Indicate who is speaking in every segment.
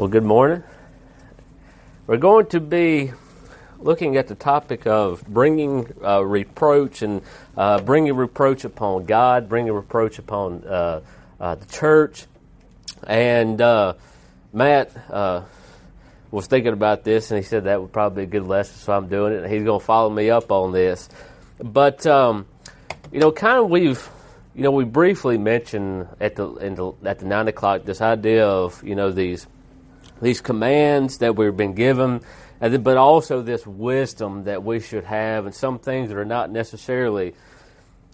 Speaker 1: Well, good morning. We're going to be looking at the topic of bringing uh, reproach and uh, bringing reproach upon God, bringing reproach upon uh, uh the church. And uh, Matt uh, was thinking about this, and he said that would probably be a good lesson, so I'm doing it. And he's going to follow me up on this. But um, you know, kind of we've you know we briefly mentioned at the, the at the nine o'clock this idea of you know these these commands that we've been given, but also this wisdom that we should have, and some things that are not necessarily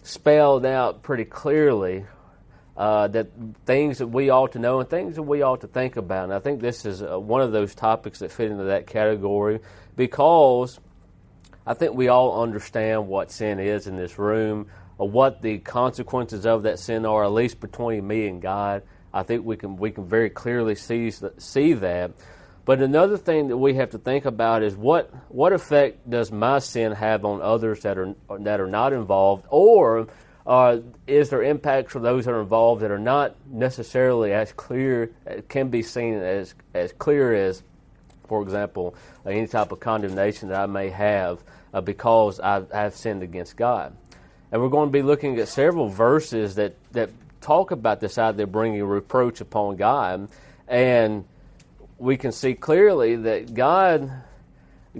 Speaker 1: spelled out pretty clearly. Uh, that things that we ought to know and things that we ought to think about. And I think this is uh, one of those topics that fit into that category because I think we all understand what sin is in this room, or what the consequences of that sin are, at least between me and God. I think we can we can very clearly see see that. But another thing that we have to think about is what what effect does my sin have on others that are that are not involved, or uh, is there impacts for those that are involved that are not necessarily as clear can be seen as as clear as, for example, any type of condemnation that I may have uh, because I've, I've sinned against God. And we're going to be looking at several verses that that talk about this idea of bringing reproach upon God, and we can see clearly that God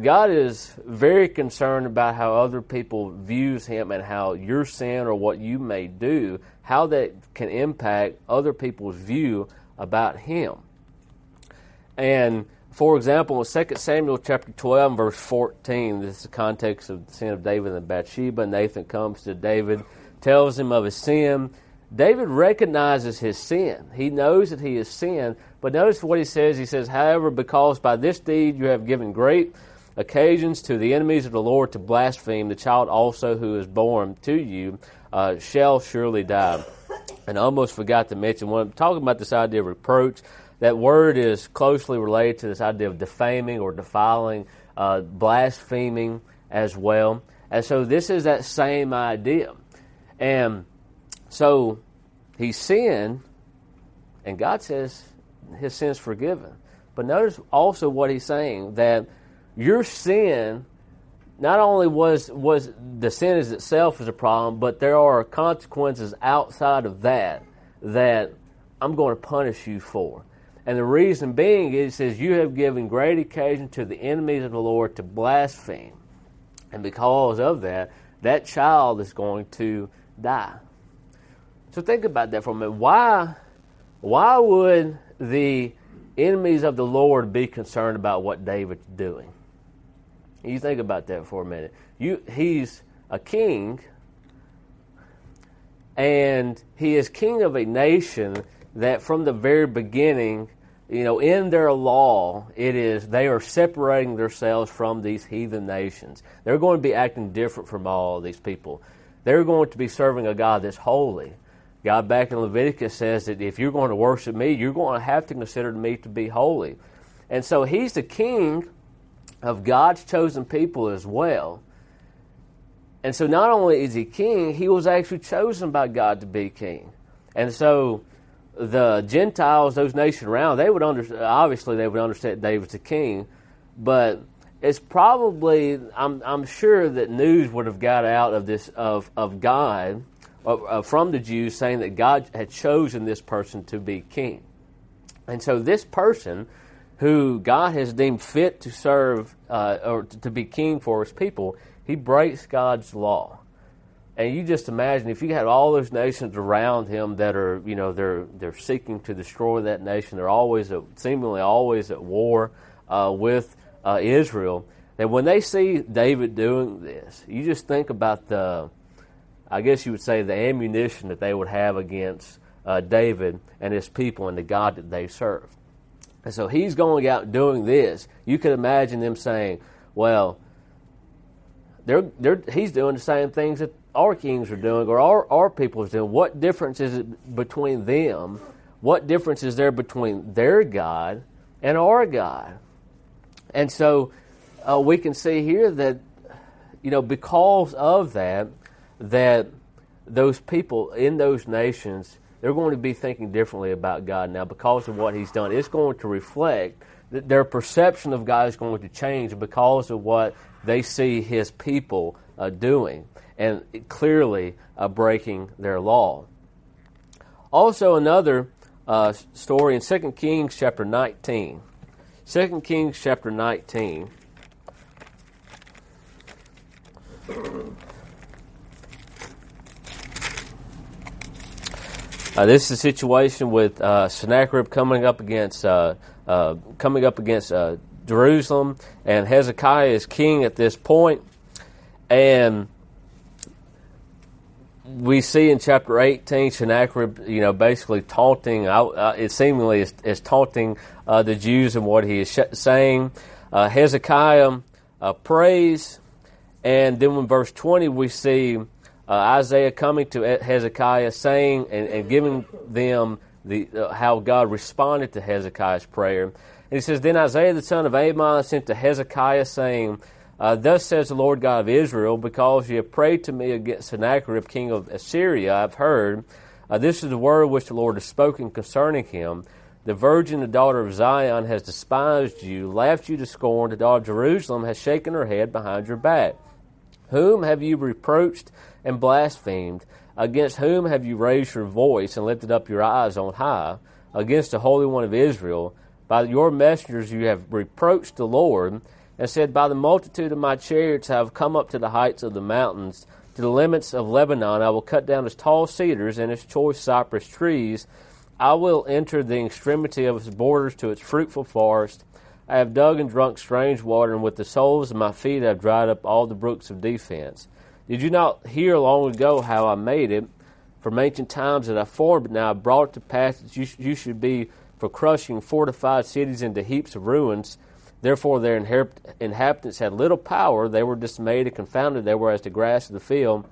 Speaker 1: God is very concerned about how other people views him and how your sin or what you may do, how that can impact other people's view about him. And for example, in 2 Samuel chapter 12, verse 14, this is the context of the sin of David and Bathsheba. Nathan comes to David, tells him of his sin, David recognizes his sin. He knows that he has sinned, but notice what he says. He says, However, because by this deed you have given great occasions to the enemies of the Lord to blaspheme, the child also who is born to you uh, shall surely die. And I almost forgot to mention, when I'm talking about this idea of reproach, that word is closely related to this idea of defaming or defiling, uh, blaspheming as well. And so this is that same idea. And so he sinned, and God says his sin's forgiven. But notice also what he's saying that your sin not only was was the sin as itself is a problem, but there are consequences outside of that that I'm going to punish you for. And the reason being is, says, You have given great occasion to the enemies of the Lord to blaspheme. And because of that, that child is going to die. So think about that for a minute. Why, why would the enemies of the Lord be concerned about what David's doing? You think about that for a minute. You, he's a king, and he is king of a nation that from the very beginning, you know, in their law, it is they are separating themselves from these heathen nations. They're going to be acting different from all these people. They're going to be serving a God that's holy. God back in Leviticus says that if you're going to worship me, you're going to have to consider me to be holy. And so he's the king of God's chosen people as well. And so not only is he king, he was actually chosen by God to be king. And so the Gentiles, those nations around, they would understand, obviously they would understand David's the king, but it's probably, I'm, I'm sure that news would have got out of this, of, of God uh, from the Jews saying that God had chosen this person to be king. And so this person who God has deemed fit to serve uh, or to be king for his people, he breaks God's law. And you just imagine if you had all those nations around him that are, you know, they're they're seeking to destroy that nation. They're always at, seemingly always at war uh, with uh, Israel. That when they see David doing this, you just think about the I guess you would say, the ammunition that they would have against uh, David and his people and the God that they serve. And so he's going out doing this. You could imagine them saying, well, they're, they're, he's doing the same things that our kings are doing or our, our people are doing. What difference is it between them? What difference is there between their God and our God? And so uh, we can see here that, you know, because of that, that those people in those nations, they're going to be thinking differently about God now because of what He's done. It's going to reflect that their perception of God is going to change because of what they see His people uh, doing and clearly uh, breaking their law. Also, another uh, story in 2 Kings chapter 19. 2 Kings chapter 19. Uh, this is a situation with uh, Sennacherib coming up against uh, uh coming up against uh, Jerusalem, and Hezekiah is king at this point, and we see in chapter 18 Sennacherib, you know, basically taunting, uh, it seemingly is, is taunting uh, the Jews and what he is sh- saying. Uh, Hezekiah uh, prays, and then in verse 20 we see uh, Isaiah coming to Hezekiah saying and, and giving them the, uh, how God responded to Hezekiah's prayer. And he says, Then Isaiah the son of Amos sent to Hezekiah saying, uh, Thus says the Lord God of Israel, because you have prayed to me against Sennacherib, king of Assyria, I have heard. Uh, this is the word which the Lord has spoken concerning him. The virgin, the daughter of Zion, has despised you, laughed you to scorn. The daughter of Jerusalem has shaken her head behind your back. Whom have you reproached and blasphemed? Against whom have you raised your voice and lifted up your eyes on high? Against the Holy One of Israel. By your messengers you have reproached the Lord and said, By the multitude of my chariots I have come up to the heights of the mountains, to the limits of Lebanon. I will cut down its tall cedars and its choice cypress trees. I will enter the extremity of its borders to its fruitful forest. I have dug and drunk strange water, and with the soles of my feet I have dried up all the brooks of defense. Did you not hear long ago how I made it? From ancient times that I formed it, now I brought it to pass that you, you should be for crushing fortified cities into heaps of ruins Therefore, their inhabitants had little power. They were dismayed and confounded. They were as the grass of the field,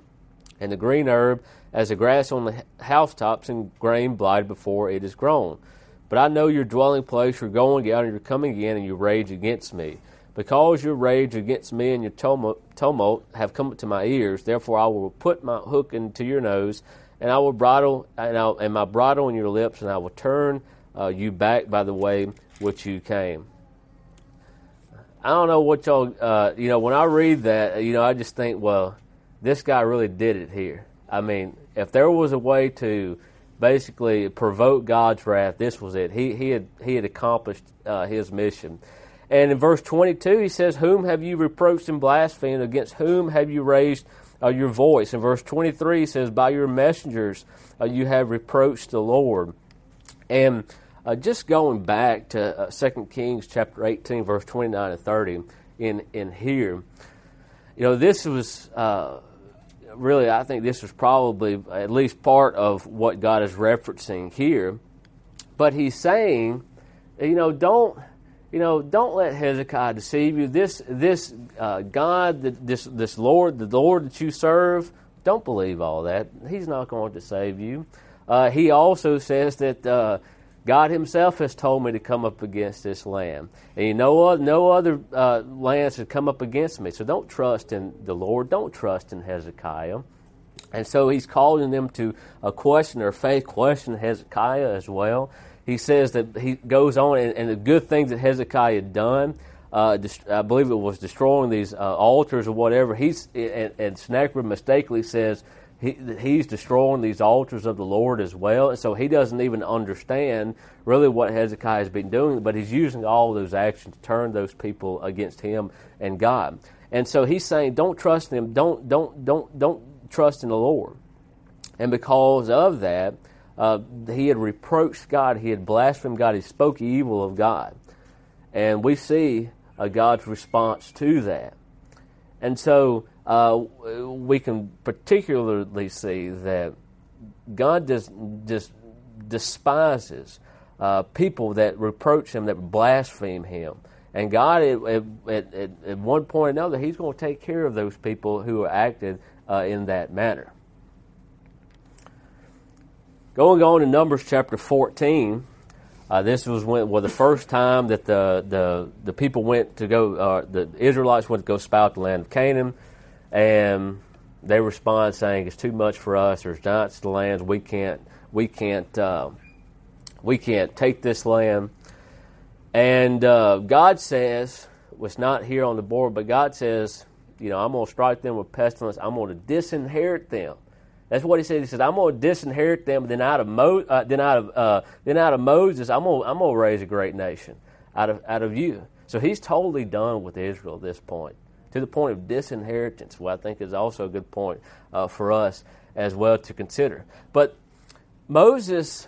Speaker 1: and the green herb as the grass on the housetops, and grain blighted before it is grown. But I know your dwelling place, your going out and your coming in, and you rage against me. Because your rage against me and your tumult, have come to my ears, therefore I will put my hook into your nose, and I will bridle and, I'll, and my bridle in your lips, and I will turn uh, you back by the way which you came. I don't know what y'all, uh, you know, when I read that, you know, I just think, well, this guy really did it here. I mean, if there was a way to basically provoke God's wrath, this was it. He, he, had, he had accomplished uh, his mission. And in verse 22, he says, Whom have you reproached and blasphemed? Against whom have you raised uh, your voice? In verse 23, he says, By your messengers uh, you have reproached the Lord. And uh, just going back to uh, 2 Kings chapter 18, verse 29 and 30, in, in here, you know, this was uh, really, I think this was probably at least part of what God is referencing here. But he's saying, you know, don't you know, don't let Hezekiah deceive you. This this uh, God, this this Lord, the Lord that you serve, don't believe all that. He's not going to save you. Uh, he also says that uh, God Himself has told me to come up against this land. And you know No other uh, lands have come up against me. So don't trust in the Lord. Don't trust in Hezekiah. And so He's calling them to a question their faith, question Hezekiah as well. He says that he goes on, and, and the good things that Hezekiah had done. Uh, I believe it was destroying these uh, altars or whatever. He's and, and mistakenly says he, he's destroying these altars of the Lord as well. And so he doesn't even understand really what Hezekiah has been doing, but he's using all those actions to turn those people against him and God. And so he's saying, don't trust them. Don't, don't, don't, don't trust in the Lord. And because of that, uh, he had reproached God. He had blasphemed God. He spoke evil of God. And we see uh, God's response to that. And so uh, we can particularly see that God just despises uh, people that reproach Him, that blaspheme Him. And God, at, at, at, one point or another, He's going to take care of those people who are acted uh, in that manner. Going on to Numbers chapter 14, uh, this was when, well, the first time that the, the, the people went to go, uh, the Israelites went to go spout the land of Canaan. And they respond saying it's too much for us. There's giants the lands. We can't. We can't. Uh, we can't take this land. And uh, God says, was not here on the board, but God says, you know, I'm going to strike them with pestilence. I'm going to disinherit them. That's what he said. He said, "I'm going to disinherit them. Then out of Mo, uh, then out of uh, then out of Moses, I'm going I'm going to raise a great nation out of out of you." So he's totally done with Israel at this point, to the point of disinheritance. What I think is also a good point uh, for us as well to consider. But Moses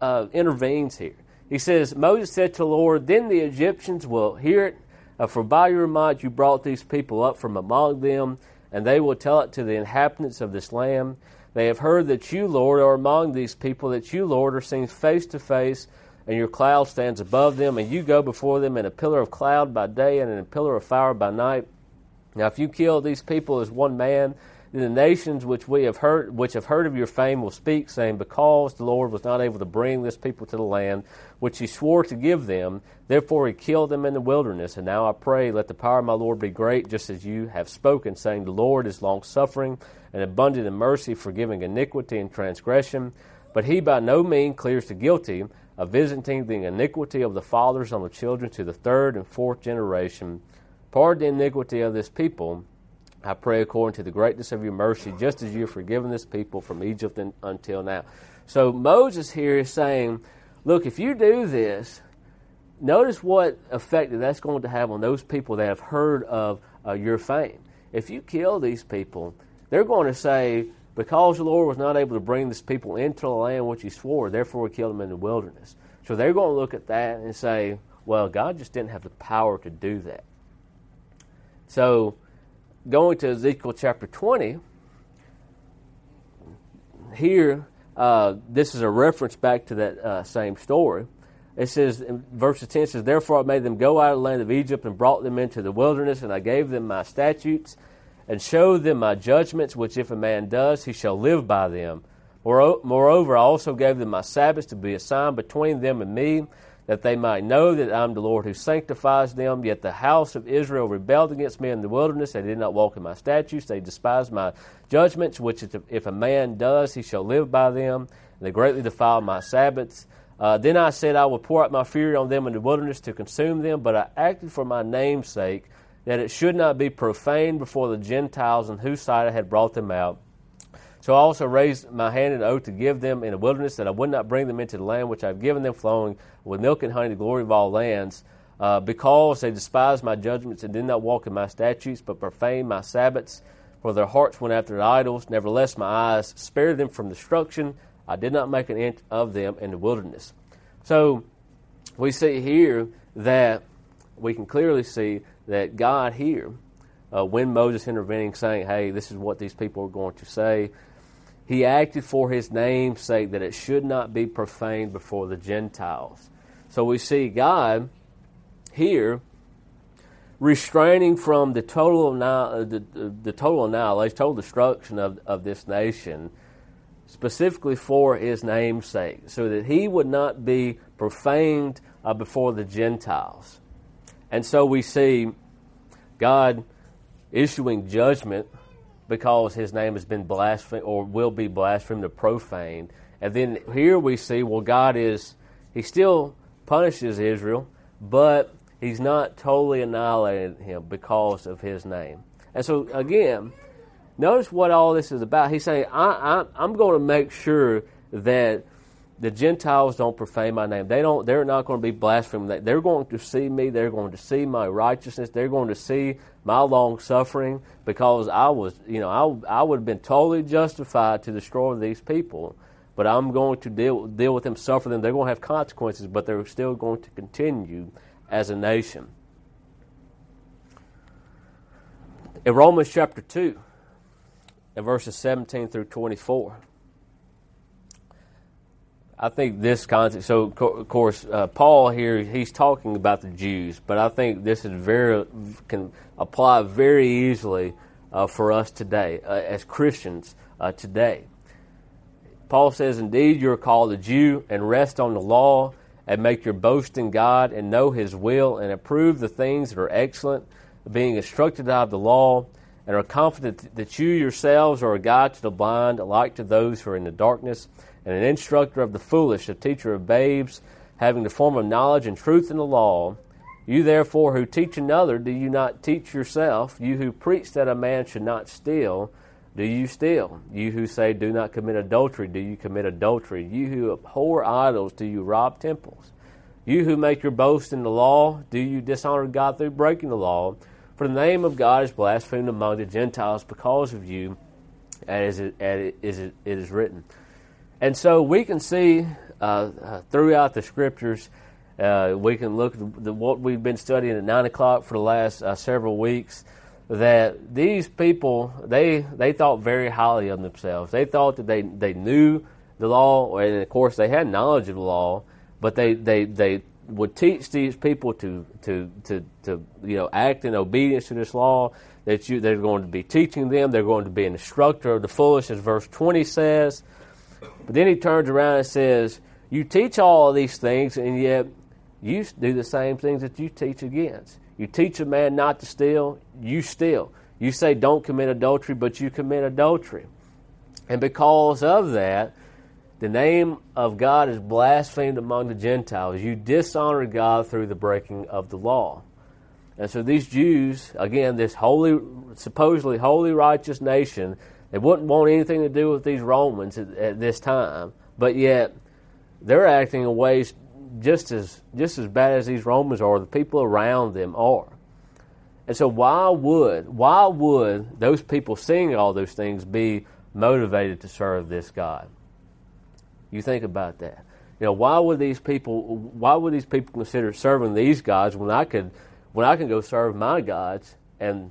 Speaker 1: uh, intervenes here. He says, Moses said to the Lord, Then the Egyptians will hear it, uh, for by your might you brought these people up from among them, and they will tell it to the inhabitants of this land. They have heard that you, Lord, are among these people, that you, Lord, are seen face to face, and your cloud stands above them, and you go before them in a pillar of cloud by day and in a pillar of fire by night. Now, if you kill these people as one man, the nations which we have heard, which have heard of your fame, will speak, saying, Because the Lord was not able to bring this people to the land which He swore to give them, therefore He killed them in the wilderness. And now I pray, let the power of my Lord be great, just as you have spoken, saying, The Lord is long suffering and abundant in mercy, forgiving iniquity and transgression. But He by no means clears the guilty of visiting the iniquity of the fathers on the children to the third and fourth generation. Pardon the iniquity of this people I pray according to the greatness of your mercy, just as you have forgiven this people from Egypt until now. So Moses here is saying, look, if you do this, notice what effect that that's going to have on those people that have heard of uh, your fame. If you kill these people, they're going to say, because the Lord was not able to bring this people into the land which He swore, therefore we killed them in the wilderness. So they're going to look at that and say, well, God just didn't have the power to do that. So going to Ezekiel chapter 20, here, uh, this is a reference back to that uh, same story. It says, verse 10 says, Therefore I made them go out of the land of Egypt and brought them into the wilderness, and I gave them my statutes and showed them my judgments, which if a man does, he shall live by them. Moreover, I also gave them my Sabbaths to be a sign between them and me, that they might know that I am the Lord who sanctifies them. Yet the house of Israel rebelled against me in the wilderness. They did not walk in my statutes. They despised my judgments, which if a man does, he shall live by them. And they greatly defiled my Sabbaths. Uh, then I said, I will pour out my fury on them in the wilderness to consume them. But I acted for my name's sake, that it should not be profaned before the Gentiles in whose sight I had brought them out. So I also raised my hand in oath to give them in the wilderness that I would not bring them into the land which I have given them, flowing with milk and honey, the glory of all lands, uh, because they despised my judgments and did not walk in my statutes, but profaned my Sabbaths. For their hearts went after idols. Nevertheless, my eyes spared them from destruction. I did not make an end of them in the wilderness. So we see here that we can clearly see that God here, uh, when Moses intervening, saying, "Hey, this is what these people are going to say," He acted for his name's sake that it should not be profaned before the Gentiles. So we see God here restraining from the total, the, the total annihilation, total destruction of, of this nation, specifically for his name's sake, so that he would not be profaned uh, before the Gentiles. And so we see God issuing judgment because his name has been blasphemed or will be blasphemed or profaned. And then here we see, well, God is, he still punishes Israel, but he's not totally annihilated him because of his name. And so, again, notice what all this is about. He's saying, I, I, I'm going to make sure that the Gentiles don't profane my name. They don't. They're not going to be blaspheming. They're going to see me. They're going to see my righteousness. They're going to see my long suffering because I was, you know, I, I would have been totally justified to destroy these people. But I'm going to deal deal with them, suffer them. They're going to have consequences, but they're still going to continue as a nation. In Romans chapter two, in verses 17 through 24. I think this context. So, of course, uh, Paul here he's talking about the Jews, but I think this is very can apply very easily uh, for us today uh, as Christians uh, today. Paul says, "Indeed, you are called a Jew, and rest on the law, and make your boast in God, and know His will, and approve the things that are excellent, being instructed out of the law, and are confident that you yourselves are a guide to the blind, a light to those who are in the darkness, and an instructor of the foolish, a teacher of babes, having the form of knowledge and truth in the law. You therefore who teach another, do you not teach yourself? You who preach that a man should not steal, do you steal? You who say, Do not commit adultery, do you commit adultery? You who abhor idols, do you rob temples? You who make your boast in the law, do you dishonor God through breaking the law? For the name of God is blasphemed among the Gentiles because of you, as it, as it, is written. And so we can see uh, uh, throughout the scriptures, uh, we can look at the, what we've been studying at 9 o'clock for the last uh, several weeks that these people they they thought very highly of themselves. They thought that they they knew the law, and of course they had knowledge of the law, but they they they would teach these people to to to to you know act in obedience to this law. That you they're going to be teaching them. They're going to be an instructor of the foolish, as verse twenty says. But then he turns around and says, "You teach all of these things, and yet you do the same things that you teach against." You teach a man not to steal, you steal. You say don't commit adultery, but you commit adultery. And because of that, the name of God is blasphemed among the Gentiles. You dishonor God through the breaking of the law. And so these Jews, again, this holy, supposedly holy, righteous nation, they wouldn't want anything to do with these Romans at, at this time, but yet they're acting in ways just as just as bad as these Romans are, the people around them are. And so why would why would those people seeing all those things be motivated to serve this God? You think about that. You know, why would these people why would these people consider serving these gods when I could when I can go serve my gods and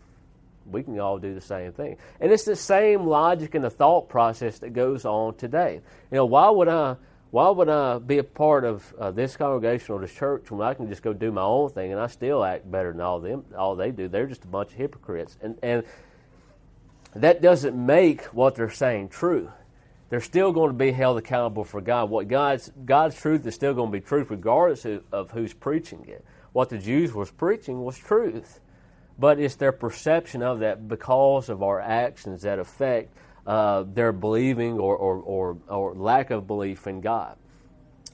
Speaker 1: we can all do the same thing. And it's the same logic and the thought process that goes on today. You know, why would I why would I be a part of uh, this congregation or this church when I can just go do my own thing and I still act better than all them all they do? They're just a bunch of hypocrites, and and that doesn't make what they're saying true. They're still going to be held accountable for God. What God's God's truth is still going to be truth, regardless of, who's preaching it. What the Jews was preaching was truth, but it's their perception of that because of our actions that affect uh, their believing or, or, or, or, lack of belief in God.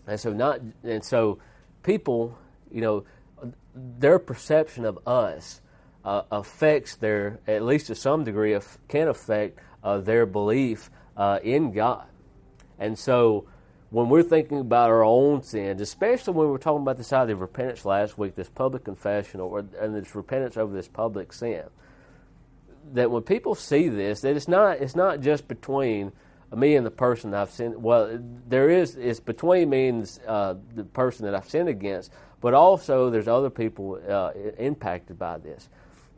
Speaker 1: And so not and so people, you know, their perception of us uh, affects their, at least to some degree, can affect uh, their belief uh, in God. And so when we're thinking about our own sins, especially when we were talking about this idea of repentance last week, this public confession or and this repentance over this public sin, that when people see this, that it's not it's not just between me and the person I've sinned. Well, there is it's between me and uh, the person that I've sinned against, but also there's other people uh, impacted by this.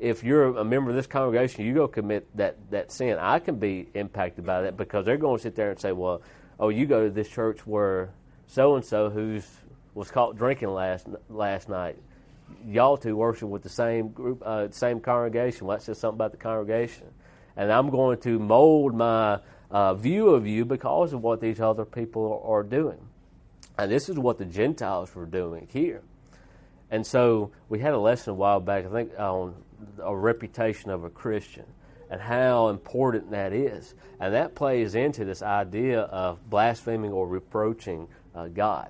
Speaker 1: If you're a member of this congregation, you go commit that that sin. I can be impacted by that because they're going to sit there and say, "Well, oh, you go to this church where so and so who's was caught drinking last last night." y'all two worship with the same group, uh, same congregation. Well, that says something about the congregation. And I'm going to mold my uh, view of you because of what these other people are, are doing. And this is what the Gentiles were doing here. And so we had a lesson a while back, I think, on a reputation of a Christian and how important that is. And that plays into this idea of blaspheming or reproaching uh, God.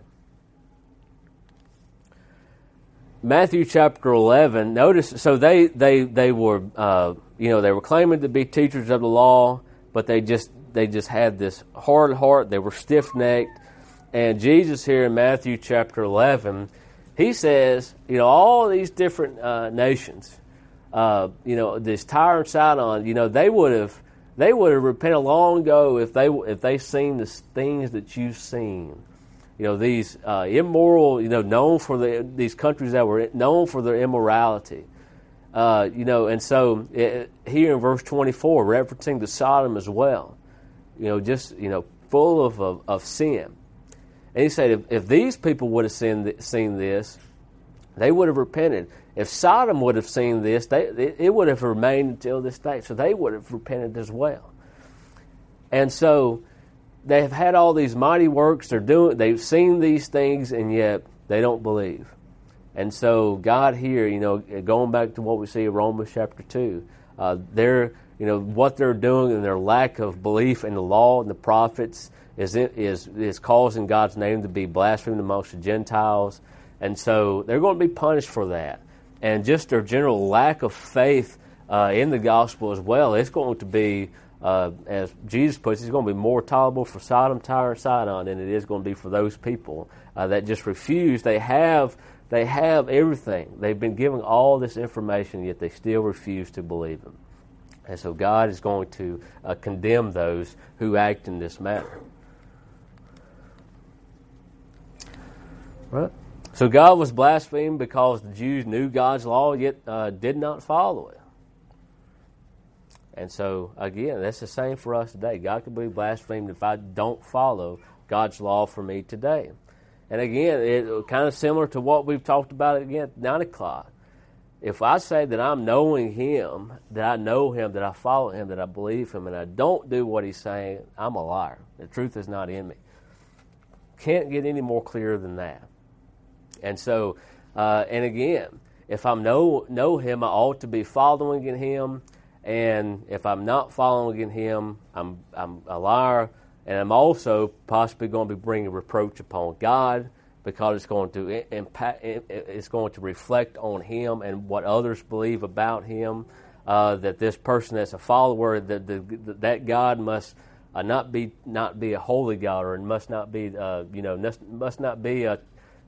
Speaker 1: Matthew chapter 11, notice, so they, they, they were, uh, you know, they were claiming to be teachers of the law, but they just, they just had this hard heart. They were stiff necked. And Jesus here in Matthew chapter 11, he says, you know, all these different uh, nations, uh, you know, this Tyre and Sidon, you know, they would have, they would have repented long ago if they, if they seen the things that you've seen you know these uh, immoral, you know, known for the these countries that were known for their immorality. Uh, you know, and so it, here in verse 24, referencing to Sodom as well, you know, just you know, full of of, of sin. And he said, if, if these people would have seen seen this, they would have repented. If Sodom would have seen this, they, it would have remained until this day. So they would have repented as well. And so they have had all these mighty works. They're doing. They've seen these things, and yet they don't believe. And so God here, you know, going back to what we see in Romans chapter two, uh, they're you know what they're doing and their lack of belief in the law and the prophets is is is causing God's name to be blasphemed amongst the Gentiles, and so they're going to be punished for that. And just their general lack of faith uh, in the gospel as well, it's going to be, uh, as Jesus puts it, it's going to be more tolerable for Sodom, Tyre, and Sidon than it is going to be for those people uh, that just refuse. They have they have everything. They've been given all this information, yet they still refuse to believe Him. And so God is going to uh, condemn those who act in this manner. Right? So God was blasphemed because the Jews knew God's law yet uh, did not follow it. And so, again, that's the same for us today. God can be blasphemed if I don't follow God's law for me today. And again, it kind of similar to what we've talked about again at 9 o'clock. If I say that I'm knowing Him, that I know Him, that I follow Him, that I believe Him, and I don't do what He's saying, I'm a liar. The truth is not in me. Can't get any more clear than that. And so, uh, and again, if I know know Him, I ought to be following in Him. And if I'm not following in Him, I'm I'm a liar, and I'm also possibly going to be bringing reproach upon God because it's going to impact. It's going to reflect on Him and what others believe about Him. Uh, that this person that's a follower, that the, that God must uh, not be not be a holy God, or must not be uh, you know must not be a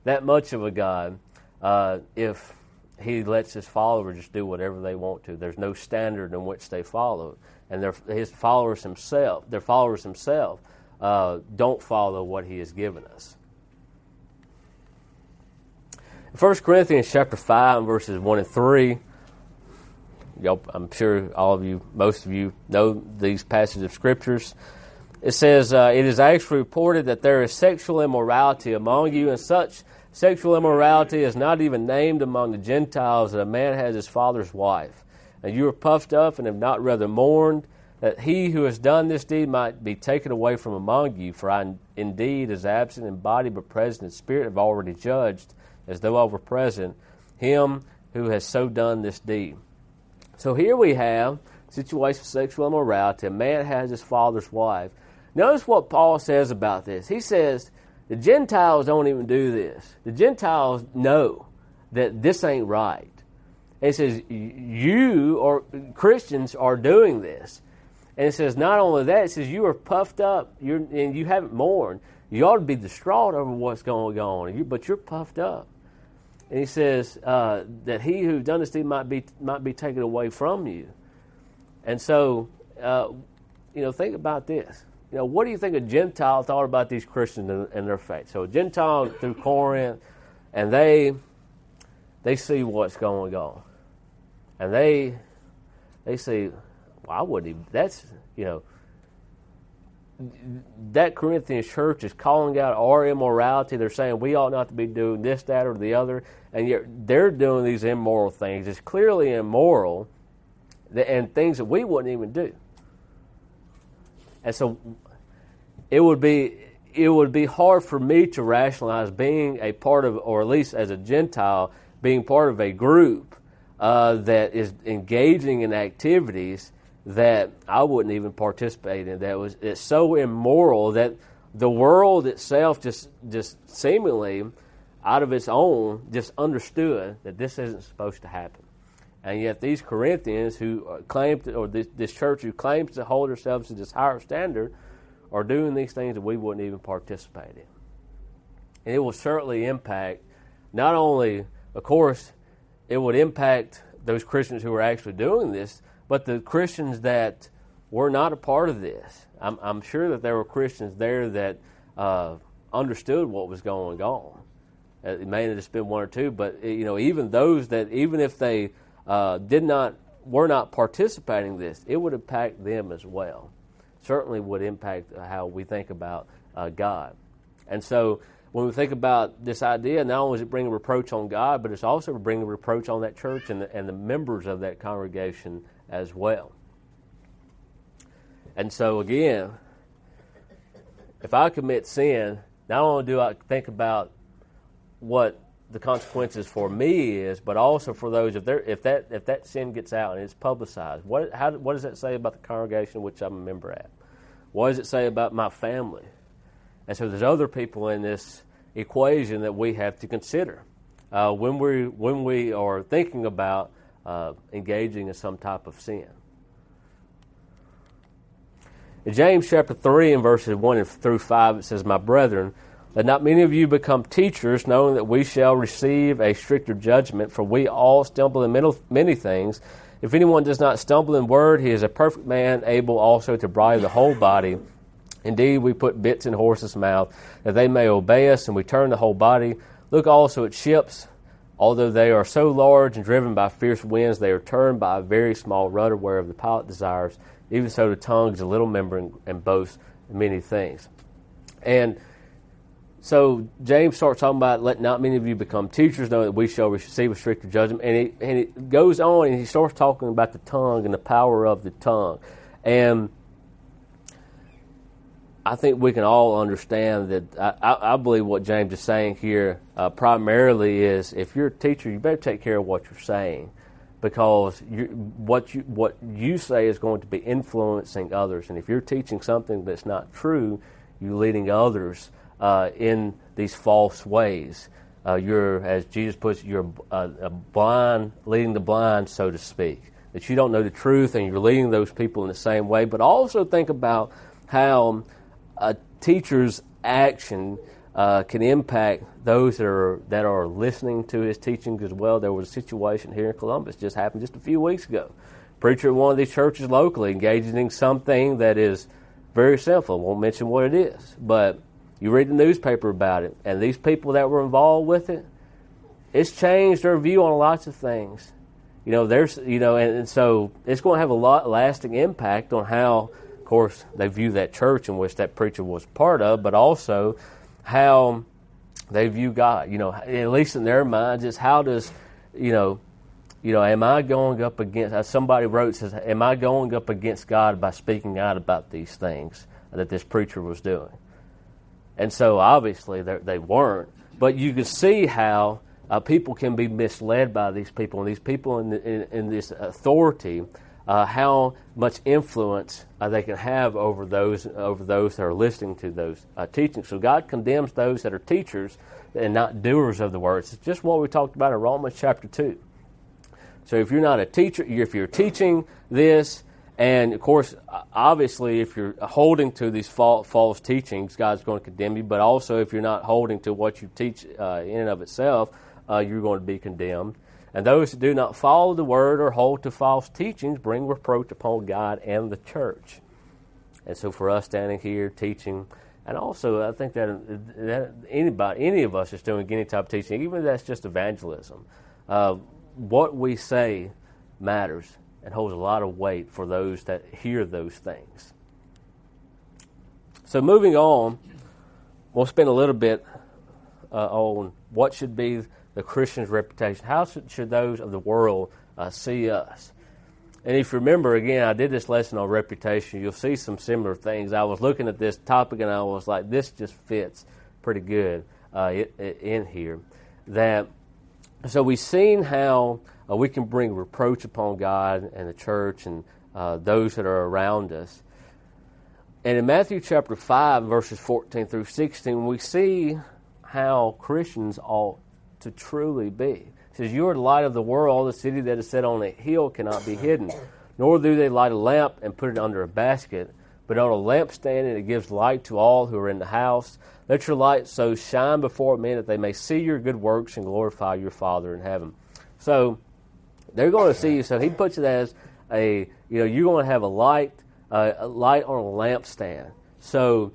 Speaker 1: that much of a God uh, if he lets his followers just do whatever they want to. There's no standard in which they follow, and their, his followers himself, their followers himself, uh, don't follow what he has given us. 1 Corinthians chapter 5 verses 1 and 3. I'm sure all of you, most of you, know these passages of scriptures. It says, uh, It is actually reported that there is sexual immorality among you, and such Sexual immorality is not even named among the Gentiles that a man has his father's wife. And you are puffed up and have not rather mourned that he who has done this deed might be taken away from among you. For I indeed, as absent in body but present in spirit, have already judged, as though I were present, him who has so done this deed. So here we have situation of sexual immorality. A man has his father's wife. Notice what Paul says about this. He says, the Gentiles don't even do this. The Gentiles know that this ain't right. And it says, you or Christians are doing this. And it says, not only that, it says, you are puffed up you're, and you haven't mourned. You ought to be distraught over what's going on, but you're puffed up. And he says uh, that he who done this deed might be, might be taken away from you. And so, uh, you know, think about this you know, what do you think a Gentile thought about these Christians and, and their faith? So Gentile through Corinth, and they they see what's going on, and they they see, well, I wouldn't even. That's you know. That Corinthian church is calling out our immorality. They're saying we ought not to be doing this, that, or the other, and yet they're doing these immoral things. It's clearly immoral, and things that we wouldn't even do. And so it would be it would be hard for me to rationalize being a part of, or at least as a Gentile, being part of a group uh, that is engaging in activities that I wouldn't even participate in. That was it's so immoral that the world itself just just seemingly out of its own just understood that this isn't supposed to happen. And yet these Corinthians who claim to, or this, this church who claims to hold themselves to this higher standard are doing these things that we wouldn't even participate in. And it will certainly impact not only, of course, it would impact those Christians who are actually doing this, but the Christians that were not a part of this. I'm, I'm sure that there were Christians there that uh, understood what was going on. It may have just been one or two, but you know, even those that, even if they uh, did not, were not participating in this, it would impact them as well certainly would impact how we think about uh, God. And so when we think about this idea, not only is it bringing reproach on God, but it's also bringing reproach on that church and the, and the members of that congregation as well. And so again, if I commit sin, not only do I think about what the consequences for me is, but also for those if there if that if that sin gets out and it's publicized. What how what does that say about the congregation which I'm a member at? What does it say about my family? And so there's other people in this equation that we have to consider uh, when we when we are thinking about uh, engaging in some type of sin. In James chapter 3 and verses 1 through 5, it says, My brethren, let not many of you become teachers, knowing that we shall receive a stricter judgment, for we all stumble in many things. If anyone does not stumble in word, he is a perfect man, able also to bridle the whole body. Indeed, we put bits in horses' mouth, that they may obey us, and we turn the whole body. Look also at ships. Although they are so large and driven by fierce winds, they are turned by a very small rudder whereof the pilot desires. Even so, the tongue is a little member and boasts many things. And so James starts talking about let not many of you become teachers, knowing that we shall receive a stricter judgment. And it, and it goes on and he starts talking about the tongue and the power of the tongue. And I think we can all understand that. I, I believe what James is saying here uh, primarily is if you're a teacher, you better take care of what you're saying because you, what you what you say is going to be influencing others. And if you're teaching something that's not true, you're leading others uh, in these false ways. Uh, you're, as Jesus puts, you're a, a blind leading the blind, so to speak. That you don't know the truth, and you're leading those people in the same way. But also think about how a teacher's action uh, can impact those that are that are listening to his teachings as well. There was a situation here in Columbus just happened just a few weeks ago. Preacher at one of these churches locally engaging in something that is very sinful. Won't mention what it is, but you read the newspaper about it, and these people that were involved with it, it's changed their view on lots of things. You know, there's you know, and, and so it's going to have a lot lasting impact on how of course, they view that church in which that preacher was part of, but also how they view God. You know, at least in their minds, is how does, you know, you know, am I going up against? Somebody wrote, says, am I going up against God by speaking out about these things that this preacher was doing? And so, obviously, they weren't. But you can see how uh, people can be misled by these people, and these people in, the, in, in this authority uh, how much influence uh, they can have over those over those that are listening to those uh, teachings. So God condemns those that are teachers and not doers of the words. It's just what we talked about in Romans chapter two. So if you're not a teacher, if you're teaching this, and of course, obviously, if you're holding to these false teachings, God's going to condemn you. But also, if you're not holding to what you teach uh, in and of itself, uh, you're going to be condemned. And those who do not follow the word or hold to false teachings bring reproach upon God and the church. And so, for us standing here teaching, and also I think that, that anybody, any of us is doing any type of teaching, even if that's just evangelism, uh, what we say matters and holds a lot of weight for those that hear those things. So, moving on, we'll spend a little bit uh, on what should be the Christian's reputation? How should those of the world uh, see us? And if you remember, again, I did this lesson on reputation. You'll see some similar things. I was looking at this topic and I was like, this just fits pretty good uh, in here. That so we've seen how uh, we can bring reproach upon God and the church and uh, those that are around us. And in Matthew chapter 5, verses 14 through 16, we see how Christians ought to truly be. It says, You are the light of the world. The city that is set on a hill cannot be hidden. Nor do they light a lamp and put it under a basket, but on a lampstand, and it gives light to all who are in the house. Let your light so shine before men that they may see your good works and glorify your Father in heaven. So they're going to see you. So he puts it as a, you know, you're going to have a light, uh, a light on a lampstand. So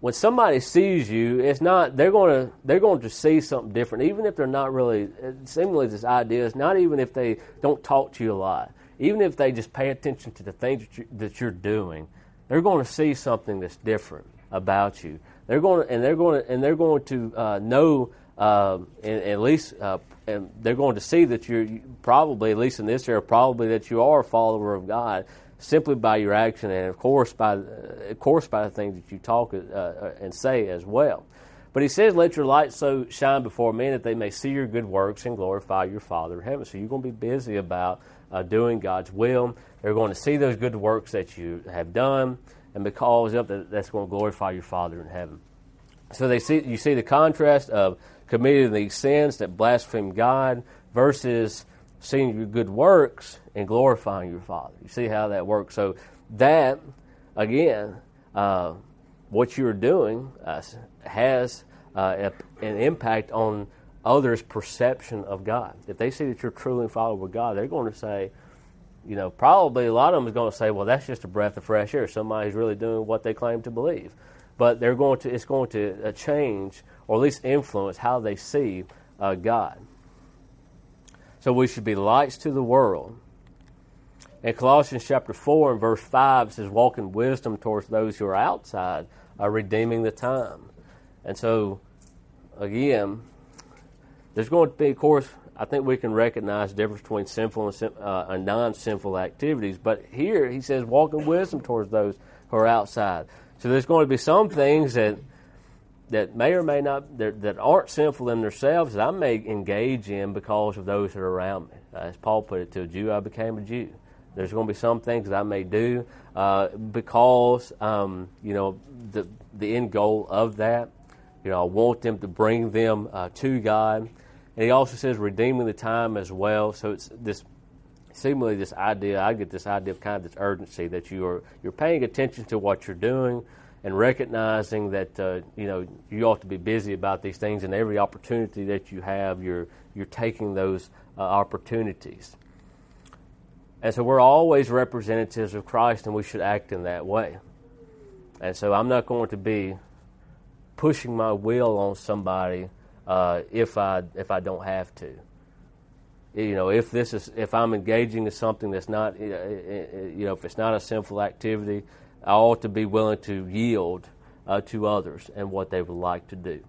Speaker 1: when somebody sees you, it's not they're going to they're going to see something different, even if they're not really seemingly this idea is not even if they don't talk to you a lot, even if they just pay attention to the things that, you, that you're doing, they're going to see something that's different about you. They're going to, and they're going to and they're going to uh, know uh, and, at least uh, and they're going to see that you're probably at least in this area probably that you are a follower of God simply by your action and of course by of course by the things that you talk uh, uh, and say as well. But he says, Let your light so shine before men that they may see your good works and glorify your Father in heaven. So you're going to be busy about uh, doing God's will. They're going to see those good works that you have done, and because of that, that's going to glorify your Father in heaven. So they see you see the contrast of committing these sins that blaspheme God versus seeing your good works and glorifying your Father. You see how that works. So that again, uh, what you're doing uh, has uh, an impact on others' perception of God. If they see that you're truly following God, they're going to say, you know, probably a lot of them is going to say, well, that's just a breath of fresh air. Somebody's really doing what they claim to believe. But they're going to, it's going to uh, change or at least influence how they see uh, God. So we should be lights to the world. In Colossians chapter 4 and verse 5, it says, Walk in wisdom towards those who are outside, uh, redeeming the time. And so, again, there's going to be, of course, I think we can recognize the difference between sinful and, uh, and non sinful activities. But here he says, walk in wisdom towards those who are outside. So there's going to be some things that that may or may not that aren't sinful in themselves that I may engage in because of those that are around me. Uh, as Paul put it, to a Jew I became a Jew. There's going to be some things that I may do uh, because um, you know the the end goal of that. You know, I want them to bring them uh, to God. And he also says redeeming the time as well. So it's this seemingly this idea. I get this idea of kind of this urgency that you are you're paying attention to what you're doing and recognizing that uh, you know you ought to be busy about these things and every opportunity that you have you're you're taking those uh, opportunities and so we're always representatives of Christ and we should act in that way and so I'm not going to be pushing my will on somebody uh, if I if I don't have to. You know, if this is if I'm engaging in something that's not you know if it's not a sinful activity, I ought to be willing to yield uh, to others and what they would like to do.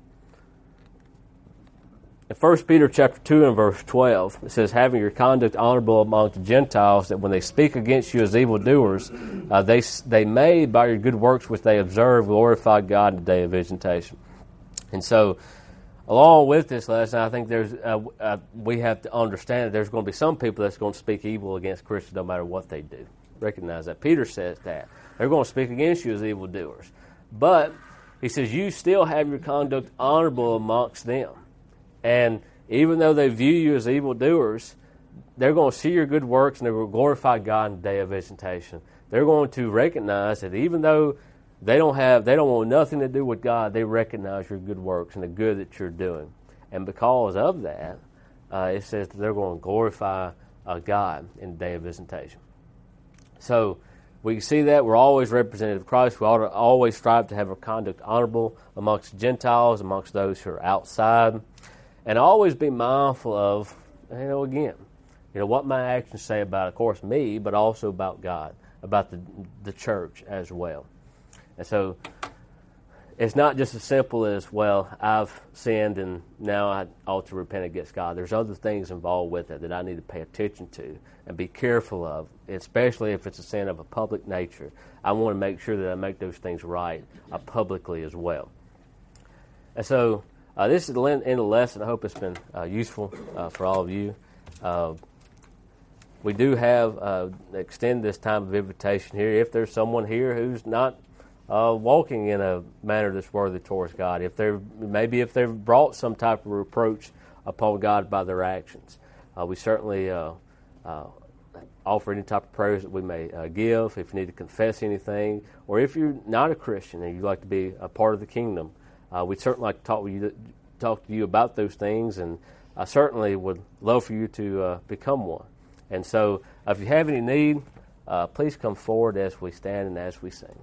Speaker 1: In 1 Peter chapter 2 and verse 12, it says, Having your conduct honorable among the Gentiles, that when they speak against you as evildoers, uh, they, they may, by your good works which they observe, glorify God in the day of visitation. And so, along with this lesson, I think there's uh, uh, we have to understand that there's going to be some people that's going to speak evil against Christians no matter what they do. Recognize that. Peter says that. They're going to speak against you as evildoers. But he says, You still have your conduct honorable amongst them. And even though they view you as evildoers, they're going to see your good works and they will glorify God in the day of visitation. They're going to recognize that even though they don't have, they don't want nothing to do with God, they recognize your good works and the good that you're doing. And because of that, uh, it says that they're going to glorify uh, God in the day of visitation. So we see that we're always representative of Christ. We ought to always strive to have our conduct honorable amongst Gentiles, amongst those who are outside and always be mindful of, you know, again, you know, what my actions say about, of course, me, but also about God, about the, the church as well. And so it's not just as simple as, well, I've sinned and now I ought to repent against God. There's other things involved with it that I need to pay attention to and be careful of, especially if it's a sin of a public nature. I want to make sure that I make those things right uh, publicly as well. And so uh, this is the end of the lesson. I hope it's been uh, useful uh, for all of you. Uh, we do have uh, extend this time of invitation here. If there's someone here who's not uh, walking in a manner that's worthy towards God, if they're maybe if they've brought some type of reproach upon God by their actions, we certainly offer any type of prayers that we may give. If you need to confess anything, or if you're not a Christian and you'd like to be a part of the kingdom. Uh, we'd certainly like to talk, with you, talk to you about those things, and I certainly would love for you to uh, become one. And so, if you have any need, uh, please come forward as we stand and as we sing.